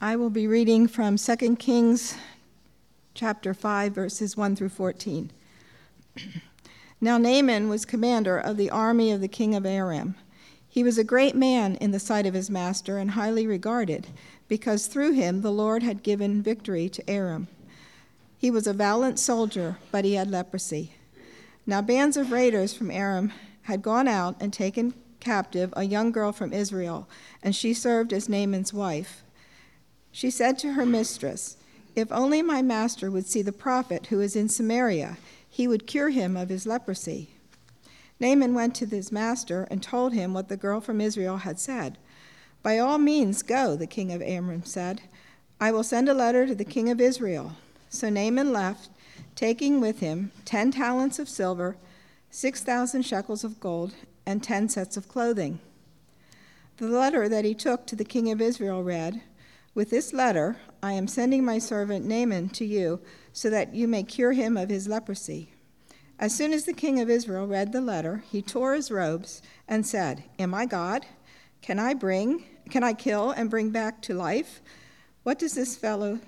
I will be reading from 2 Kings chapter 5, verses 1 through 14. now, Naaman was commander of the army of the king of Aram. He was a great man in the sight of his master and highly regarded, because through him the Lord had given victory to Aram. He was a valiant soldier, but he had leprosy. Now, bands of raiders from Aram had gone out and taken captive a young girl from Israel, and she served as Naaman's wife. She said to her mistress, If only my master would see the prophet who is in Samaria, he would cure him of his leprosy. Naaman went to his master and told him what the girl from Israel had said. By all means, go, the king of Aram said. I will send a letter to the king of Israel. So Naaman left, taking with him ten talents of silver, six thousand shekels of gold, and ten sets of clothing. The letter that he took to the king of Israel read, with this letter, I am sending my servant Naaman to you, so that you may cure him of his leprosy. As soon as the king of Israel read the letter, he tore his robes and said, Am I God? Can I bring, can I kill and bring back to life? What does this fellow,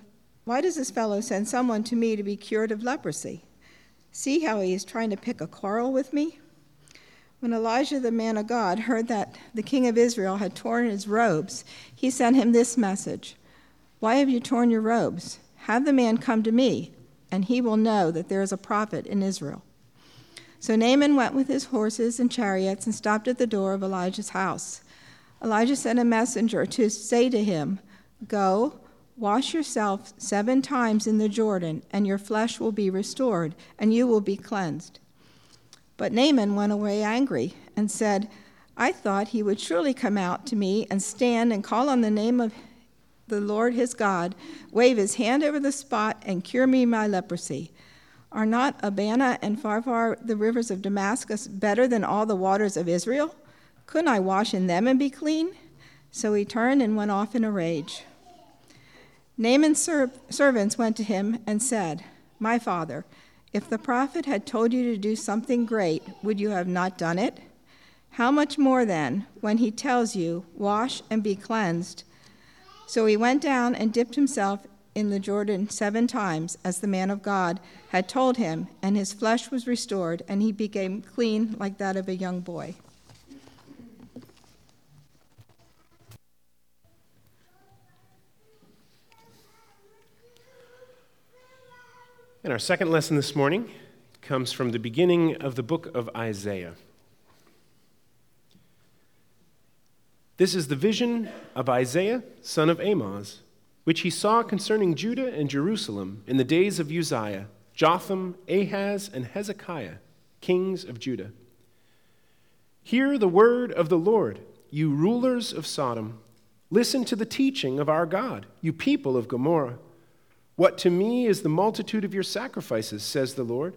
why does this fellow send someone to me to be cured of leprosy? See how he is trying to pick a quarrel with me? When Elisha, the man of God, heard that the king of Israel had torn his robes, he sent him this message why have you torn your robes? Have the man come to me, and he will know that there is a prophet in Israel. So Naaman went with his horses and chariots and stopped at the door of Elisha's house. Elisha sent a messenger to say to him, Go, wash yourself seven times in the Jordan, and your flesh will be restored, and you will be cleansed. But Naaman went away angry and said, I thought he would surely come out to me and stand and call on the name of the Lord his God, wave his hand over the spot, and cure me my leprosy. Are not Abana and Pharpar, the rivers of Damascus, better than all the waters of Israel? Couldn't I wash in them and be clean? So he turned and went off in a rage. Naaman's ser- servants went to him and said, My father, if the prophet had told you to do something great, would you have not done it? How much more then, when he tells you, Wash and be cleansed, so he went down and dipped himself in the Jordan seven times, as the man of God had told him, and his flesh was restored, and he became clean like that of a young boy. And our second lesson this morning comes from the beginning of the book of Isaiah. This is the vision of Isaiah, son of Amoz, which he saw concerning Judah and Jerusalem in the days of Uzziah, Jotham, Ahaz, and Hezekiah, kings of Judah. Hear the word of the Lord, you rulers of Sodom. Listen to the teaching of our God, you people of Gomorrah. What to me is the multitude of your sacrifices, says the Lord.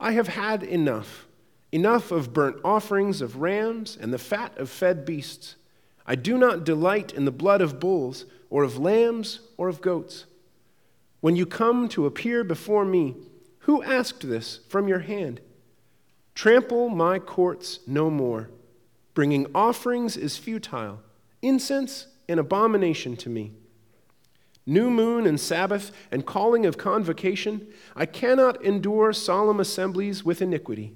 I have had enough, enough of burnt offerings of rams and the fat of fed beasts. I do not delight in the blood of bulls, or of lambs, or of goats. When you come to appear before me, who asked this from your hand? Trample my courts no more. Bringing offerings is futile, incense an abomination to me. New moon and Sabbath and calling of convocation, I cannot endure solemn assemblies with iniquity.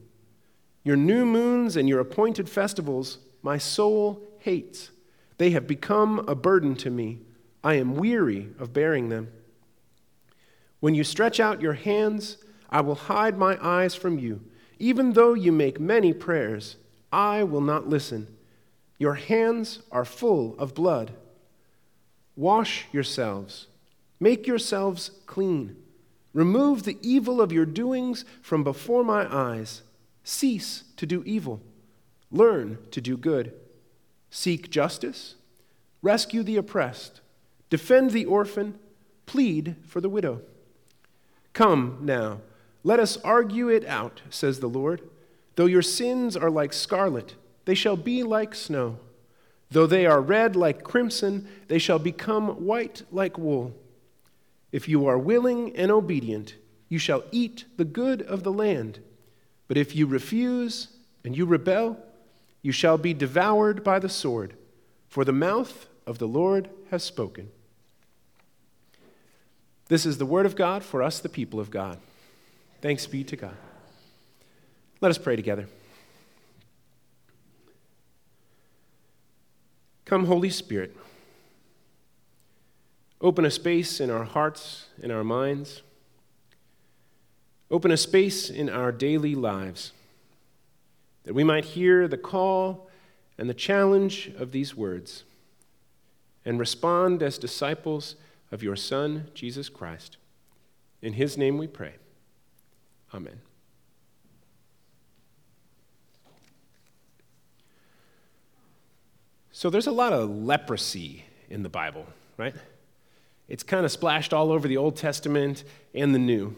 Your new moons and your appointed festivals, my soul hates. They have become a burden to me. I am weary of bearing them. When you stretch out your hands, I will hide my eyes from you. Even though you make many prayers, I will not listen. Your hands are full of blood. Wash yourselves, make yourselves clean. Remove the evil of your doings from before my eyes. Cease to do evil. Learn to do good. Seek justice, rescue the oppressed, defend the orphan, plead for the widow. Come now, let us argue it out, says the Lord. Though your sins are like scarlet, they shall be like snow. Though they are red like crimson, they shall become white like wool. If you are willing and obedient, you shall eat the good of the land. But if you refuse and you rebel, you shall be devoured by the sword, for the mouth of the Lord has spoken. This is the word of God for us, the people of God. Thanks be to God. Let us pray together. Come, Holy Spirit. Open a space in our hearts, in our minds. Open a space in our daily lives that we might hear the call and the challenge of these words and respond as disciples of your Son, Jesus Christ. In his name we pray. Amen. So there's a lot of leprosy in the Bible, right? It's kind of splashed all over the Old Testament and the New.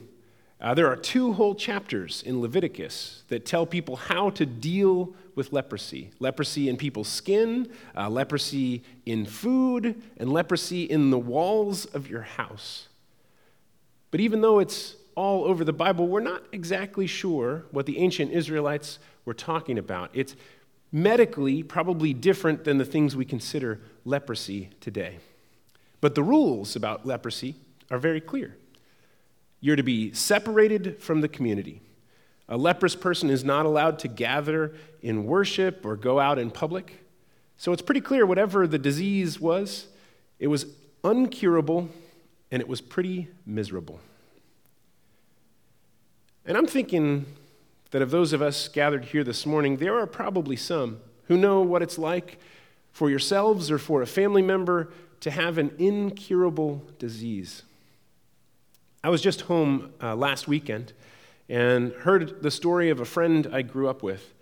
Uh, there are two whole chapters in Leviticus that tell people how to deal with leprosy leprosy in people's skin, uh, leprosy in food, and leprosy in the walls of your house. But even though it's all over the Bible, we're not exactly sure what the ancient Israelites were talking about. It's medically probably different than the things we consider leprosy today. But the rules about leprosy are very clear. You're to be separated from the community. A leprous person is not allowed to gather in worship or go out in public. So it's pretty clear whatever the disease was, it was uncurable and it was pretty miserable. And I'm thinking that of those of us gathered here this morning, there are probably some who know what it's like for yourselves or for a family member to have an incurable disease. I was just home uh, last weekend and heard the story of a friend I grew up with.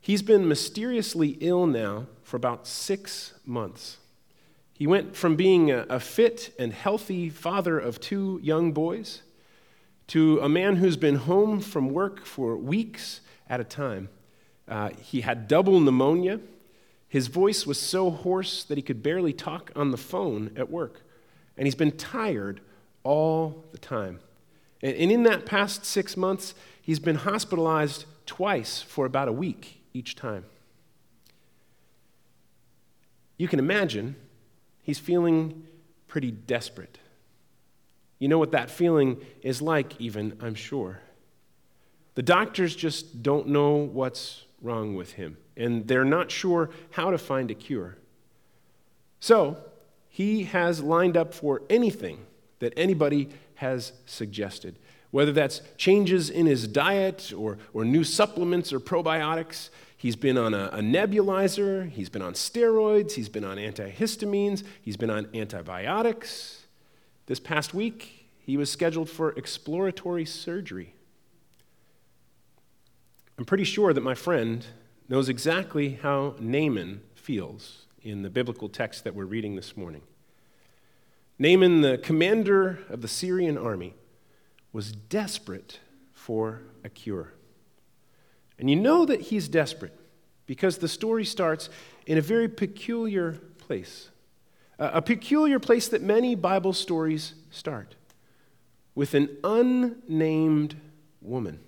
He's been mysteriously ill now for about six months. He went from being a, a fit and healthy father of two young boys to a man who's been home from work for weeks at a time. Uh, he had double pneumonia. His voice was so hoarse that he could barely talk on the phone at work. And he's been tired all the time. And in that past six months, he's been hospitalized twice for about a week each time. You can imagine he's feeling pretty desperate. You know what that feeling is like, even, I'm sure. The doctors just don't know what's wrong with him, and they're not sure how to find a cure. So, he has lined up for anything that anybody has suggested. Whether that's changes in his diet or, or new supplements or probiotics, he's been on a, a nebulizer, he's been on steroids, he's been on antihistamines, he's been on antibiotics. This past week, he was scheduled for exploratory surgery. I'm pretty sure that my friend knows exactly how Naaman feels in the biblical text that we're reading this morning. Naaman, the commander of the Syrian army, was desperate for a cure. And you know that he's desperate because the story starts in a very peculiar place. A peculiar place that many Bible stories start with an unnamed woman.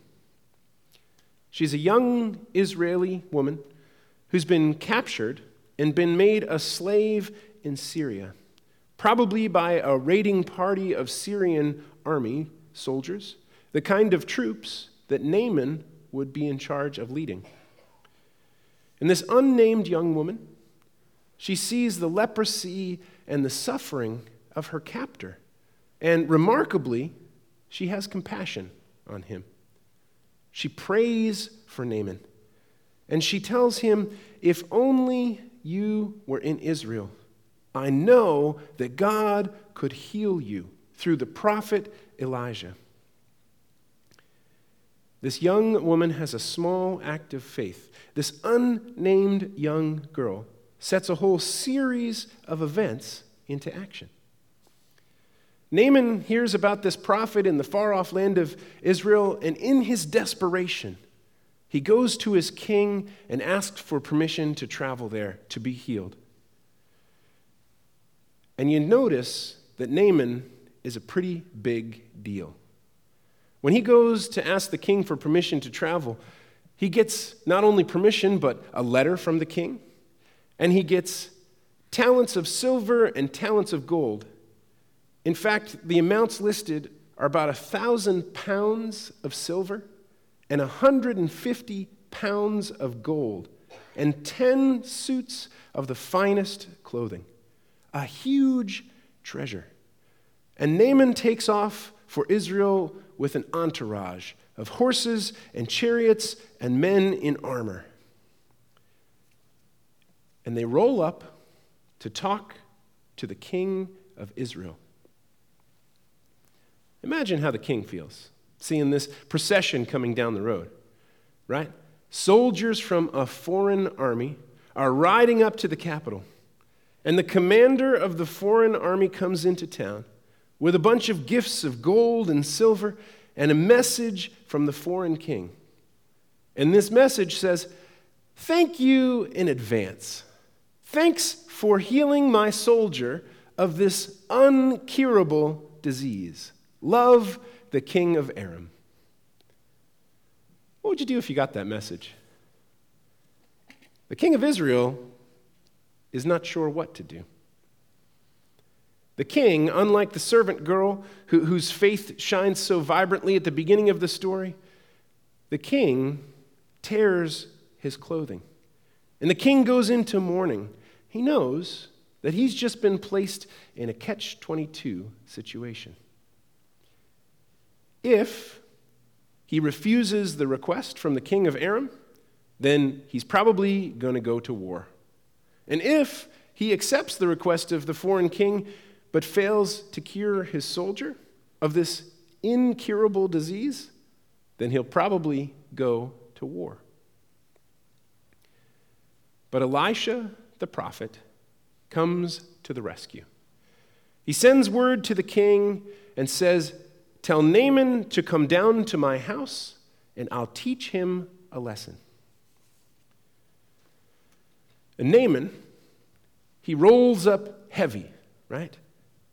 She's a young Israeli woman who's been captured and been made a slave in Syria probably by a raiding party of Syrian army soldiers, the kind of troops that Naaman would be in charge of leading. And this unnamed young woman, she sees the leprosy and the suffering of her captor. And remarkably, she has compassion on him. She prays for Naaman. And she tells him, If only you were in Israel I know that God could heal you through the prophet Elisha. This young woman has a small act of faith. This unnamed young girl sets a whole series of events into action. Naaman hears about this prophet in the far off land of Israel, and in his desperation, he goes to his king and asks for permission to travel there to be healed. And you notice that Naaman is a pretty big deal. When he goes to ask the king for permission to travel, he gets not only permission, but a letter from the king, and he gets talents of silver and talents of gold. In fact, the amounts listed are about a thousand pounds of silver and 150 pounds of gold and 10 suits of the finest clothing. A huge treasure. And Naaman takes off for Israel with an entourage of horses and chariots and men in armor. And they roll up to talk to the king of Israel. Imagine how the king feels seeing this procession coming down the road, right? Soldiers from a foreign army are riding up to the capital, and the commander of the foreign army comes into town with a bunch of gifts of gold and silver and a message from the foreign king. And this message says, Thank you in advance. Thanks for healing my soldier of this uncurable disease. Love the king of Aram. What would you do if you got that message? The king of Israel is not sure what to do. The king, unlike the servant girl who, whose faith shines so vibrantly at the beginning of the story, the king tears his clothing. And the king goes into mourning. He knows that he's just been placed in a catch 22 situation. If he refuses the request from the king of Aram, then he's probably going to go to war. And if he accepts the request of the foreign king, but fails to cure his soldier of this incurable disease, then he'll probably go to war. But Elisha the prophet comes to the rescue. He sends word to the king and says, Tell Naaman to come down to my house, and I'll teach him a lesson. And Naaman, he rolls up heavy, right,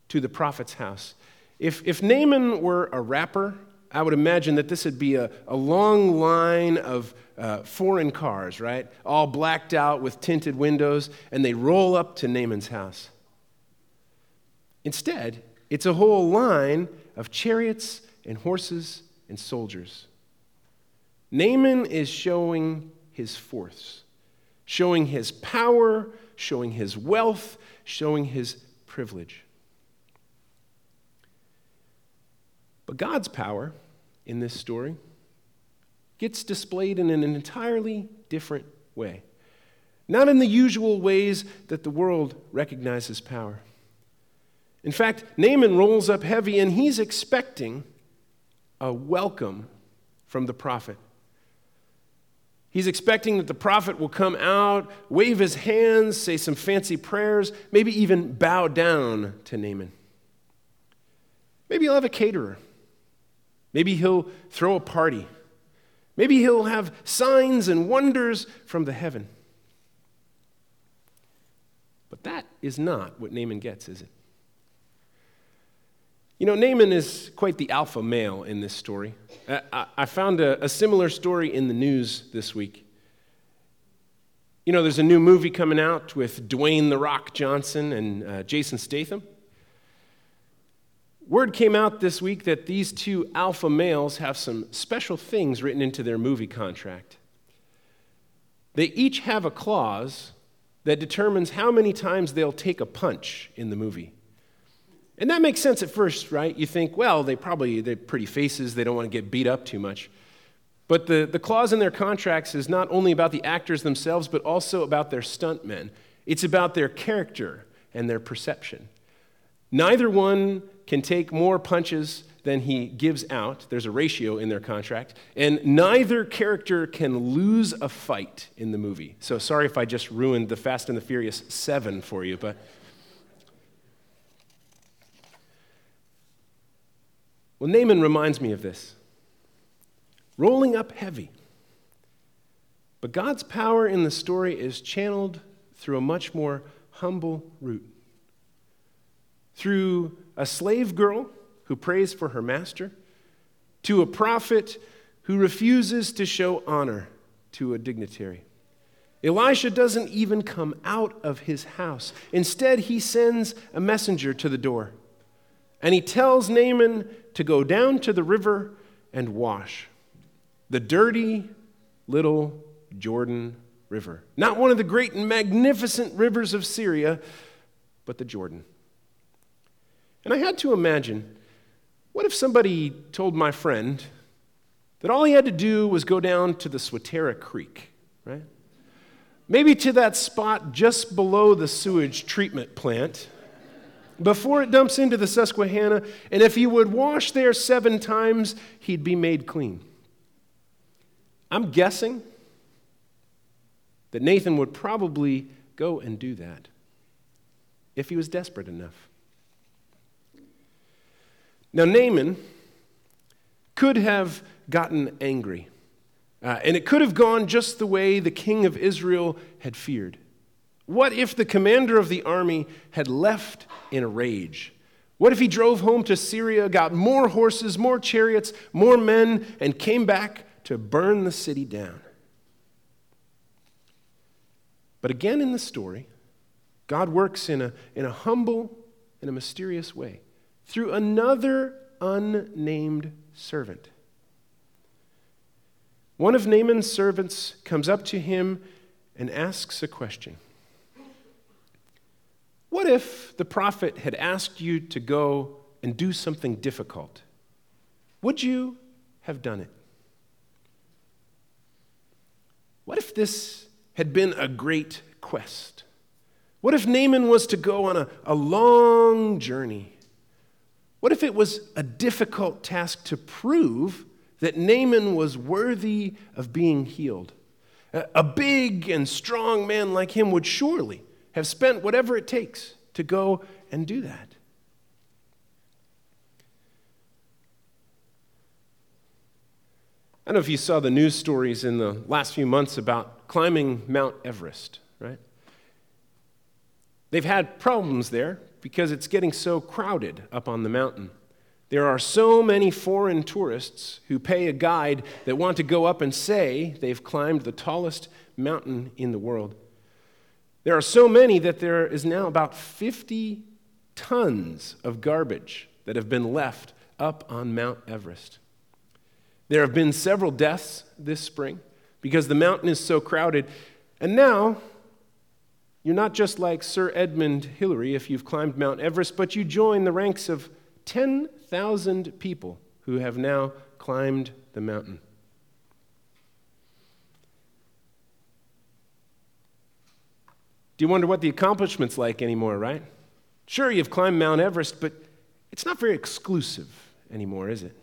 to the prophet's house. If, if Naaman were a rapper, I would imagine that this would be a, a long line of uh, foreign cars, right? All blacked out with tinted windows, and they roll up to Naaman's house. Instead, it's a whole line of chariots and horses and soldiers. Naaman is showing his force, showing his power, showing his wealth, showing his privilege. But God's power in this story gets displayed in an entirely different way. Not in the usual ways that the world recognizes power. In fact, Naaman rolls up heavy and he's expecting a welcome from the prophet. He's expecting that the prophet will come out, wave his hands, say some fancy prayers, maybe even bow down to Naaman. Maybe he'll have a caterer. Maybe he'll throw a party. Maybe he'll have signs and wonders from the heaven. But that is not what Naaman gets, is it? You know, Naaman is quite the alpha male in this story. I, found a, a, similar story in the news this week. You know, there's a new movie coming out with Dwayne The Rock Johnson and uh, Jason Statham. Word came out this week that these two alpha males have some special things written into their movie contract. They each have a clause that determines how many times they'll take a punch in the movie. And that makes sense at first, right? You think, well, they probably, they're pretty faces, they don't want to get beat up too much. But the, the clause in their contracts is not only about the actors themselves, but also about their stuntmen. It's about their character and their perception. Neither one can take more punches than he gives out. There's a ratio in their contract. And neither character can lose a fight in the movie. So sorry if I just ruined the Fast and the Furious 7 for you, but Well, Naaman reminds me of this rolling up heavy. But God's power in the story is channeled through a much more humble route. Through a slave girl who prays for her master, to a prophet who refuses to show honor to a dignitary. Elisha doesn't even come out of his house. Instead, he sends a messenger to the door And he tells Naaman to go down to the river and wash. The dirty little Jordan River. Not one of the great and magnificent rivers of Syria, but the Jordan. And I had to imagine what if somebody told my friend that all he had to do was go down to the Swatara Creek, right? Maybe to that spot just below the sewage treatment plant before it dumps into the Susquehanna, and if he would wash there seven times, he'd be made clean. I'm guessing that Nathan would probably go and do that if he was desperate enough. Now, Naaman could have gotten angry, uh, and it could have gone just the way the king of Israel had feared. What if the commander of the army had left in a rage? What if he drove home to Syria, got more horses, more chariots, more men, and came back to burn the city down? But again in the story, God works in a, in a humble and a mysterious way through another unnamed servant. One of Naaman's servants comes up to him and asks a question What if the prophet had asked you to go and do something difficult? Would you have done it? What if this had been a great quest? What if Naaman was to go on a, a long journey? What if it was a difficult task to prove that Naaman was worthy of being healed? A, a big and strong man like him would surely have spent whatever it takes to go and do that. I don't know if you saw the news stories in the last few months about climbing Mount Everest, right? They've had problems there because it's getting so crowded up on the mountain. There are so many foreign tourists who pay a guide that want to go up and say they've climbed the tallest mountain in the world. There are so many that there is now about 50 tons of garbage that have been left up on Mount Everest. There have been several deaths this spring because the mountain is so crowded. And now you're not just like Sir Edmund Hillary if you've climbed Mount Everest, but you join the ranks of 10,000 people who have now climbed the mountain. Do you wonder what the accomplishment's like anymore, right? Sure, you've climbed Mount Everest, but it's not very exclusive anymore, is it?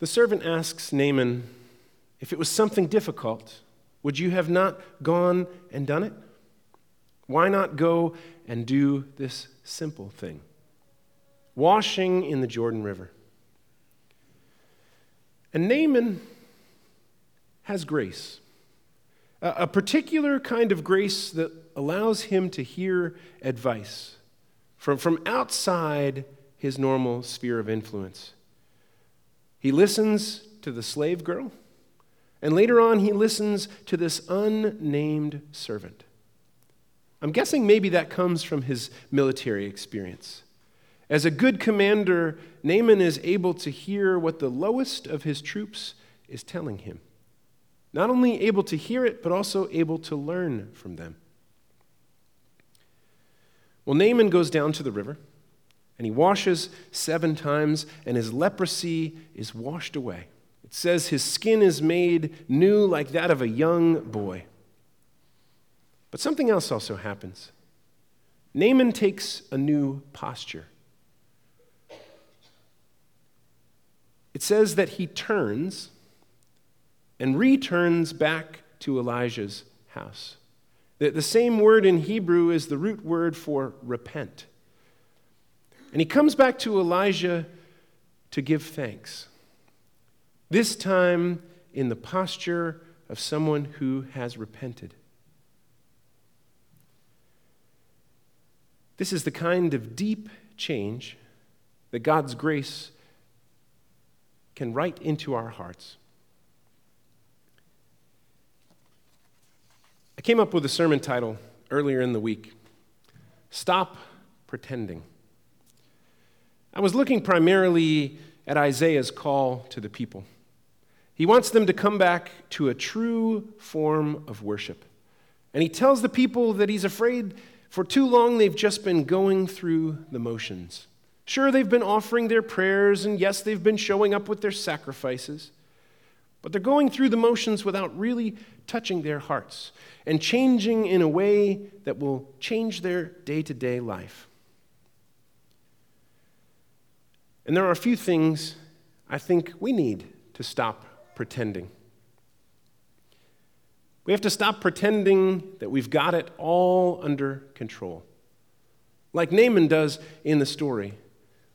The servant asks Naaman if it was something difficult, would you have not gone and done it? Why not go and do this simple thing? Washing in the Jordan River. And Naaman has grace, a particular kind of grace that allows him to hear advice from, from outside his normal sphere of influence. He listens to the slave girl and later on, he listens to this unnamed servant. I'm guessing maybe that comes from his military experience. As a good commander, Naaman is able to hear what the lowest of his troops is telling him. Not only able to hear it, but also able to learn from them. Well, Naaman goes down to the river and he washes seven times, and his leprosy is washed away It says his skin is made new like that of a young boy. But something else also happens. Naaman takes a new posture. It says that he turns and returns back to Elisha's house. The, the same word in Hebrew is the root word for repent. And he comes back to Elisha to give thanks this time in the posture of someone who has repented. This is the kind of deep change that God's grace can write into our hearts. Came up with a sermon title earlier in the week, Stop pretending. I was looking primarily at Isaiah's call to the people. He wants them to come back to a true form of worship. And he tells the people that he's afraid for too long they've just been going through the motions. Sure, they've been offering their prayers, and yes, they've been showing up with their sacrifices, but they're going through the motions without really touching their hearts and changing in a way that will change their day to day life. And there are a few things I think we need to stop pretending. We have to stop pretending that we've got it all under control. Like Naaman does in the story.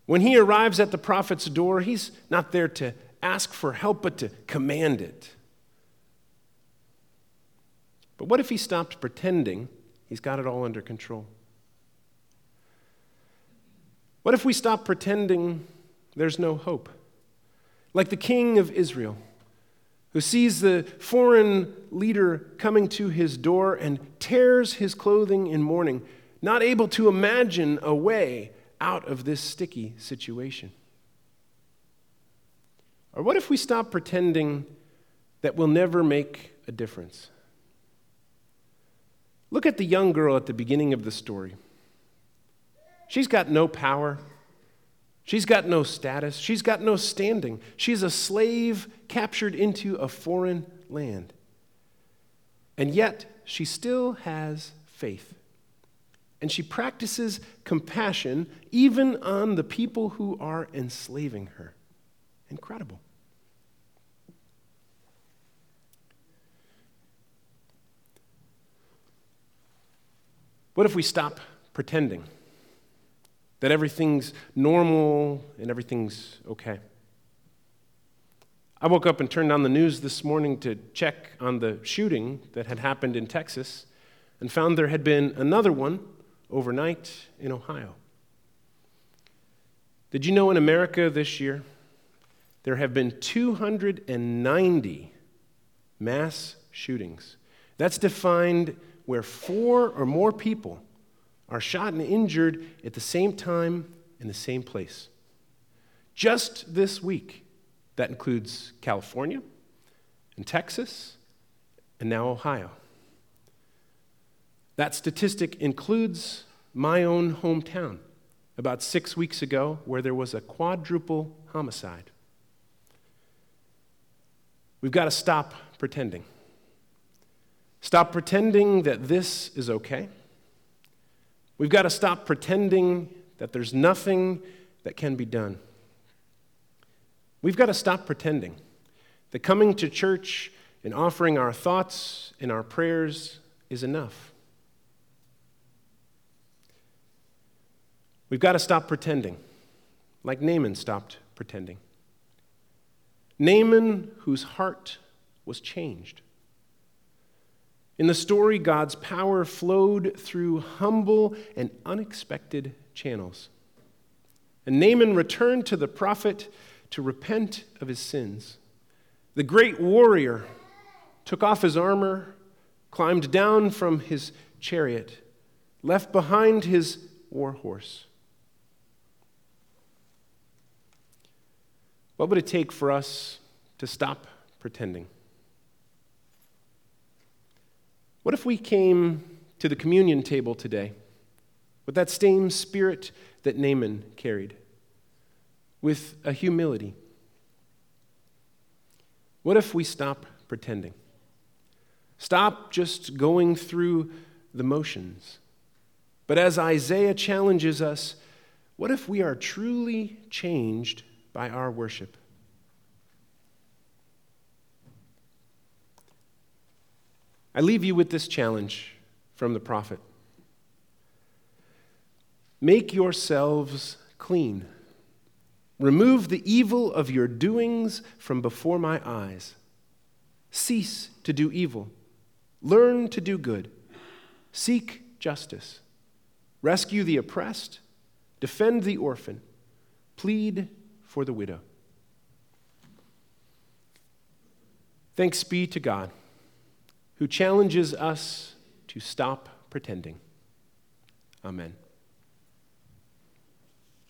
When he arrives at the prophet's door, he's not there to ask for help, but to command it. But what if he stopped pretending he's got it all under control? What if we stop pretending there's no hope? Like the king of Israel who sees the foreign leader coming to his door and tears his clothing in mourning, not able to imagine a way out of this sticky situation? Or what if we stop pretending that we'll never make a difference? Look at the young girl at the beginning of the story. She's got no power. She's got no status. She's got no standing. She's a slave captured into a foreign land. And yet, she still has faith. And she practices compassion even on the people who are enslaving her. Incredible. What if we stop pretending that everything's normal and everything's okay? I woke up and turned on the news this morning to check on the shooting that had happened in Texas and found there had been another one overnight in Ohio. Did you know in America this year there have been 290 mass shootings? That's defined where four or more people are shot and injured at the same time in the same place. Just this week, that includes California and Texas and now Ohio. That statistic includes my own hometown about six weeks ago, where there was a quadruple homicide. We've got to stop pretending. Stop pretending that this is okay. We've got to stop pretending that there's nothing that can be done. We've got to stop pretending that coming to church and offering our thoughts and our prayers is enough. We've got to stop pretending, like Naaman stopped pretending. Naaman, whose heart was changed. In the story, God's power flowed through humble and unexpected channels. And Naaman returned to the prophet to repent of his sins. The great warrior took off his armor, climbed down from his chariot, left behind his war horse. What would it take for us to stop pretending? What if we came to the communion table today with that same spirit that Naaman carried, with a humility? What if we stop pretending? Stop just going through the motions. But as Isaiah challenges us, what if we are truly changed by our worship? I leave you with this challenge from the prophet Make yourselves clean. Remove the evil of your doings from before my eyes. Cease to do evil. Learn to do good. Seek justice. Rescue the oppressed. Defend the orphan. Plead for the widow. Thanks be to God who challenges us to stop pretending. Amen.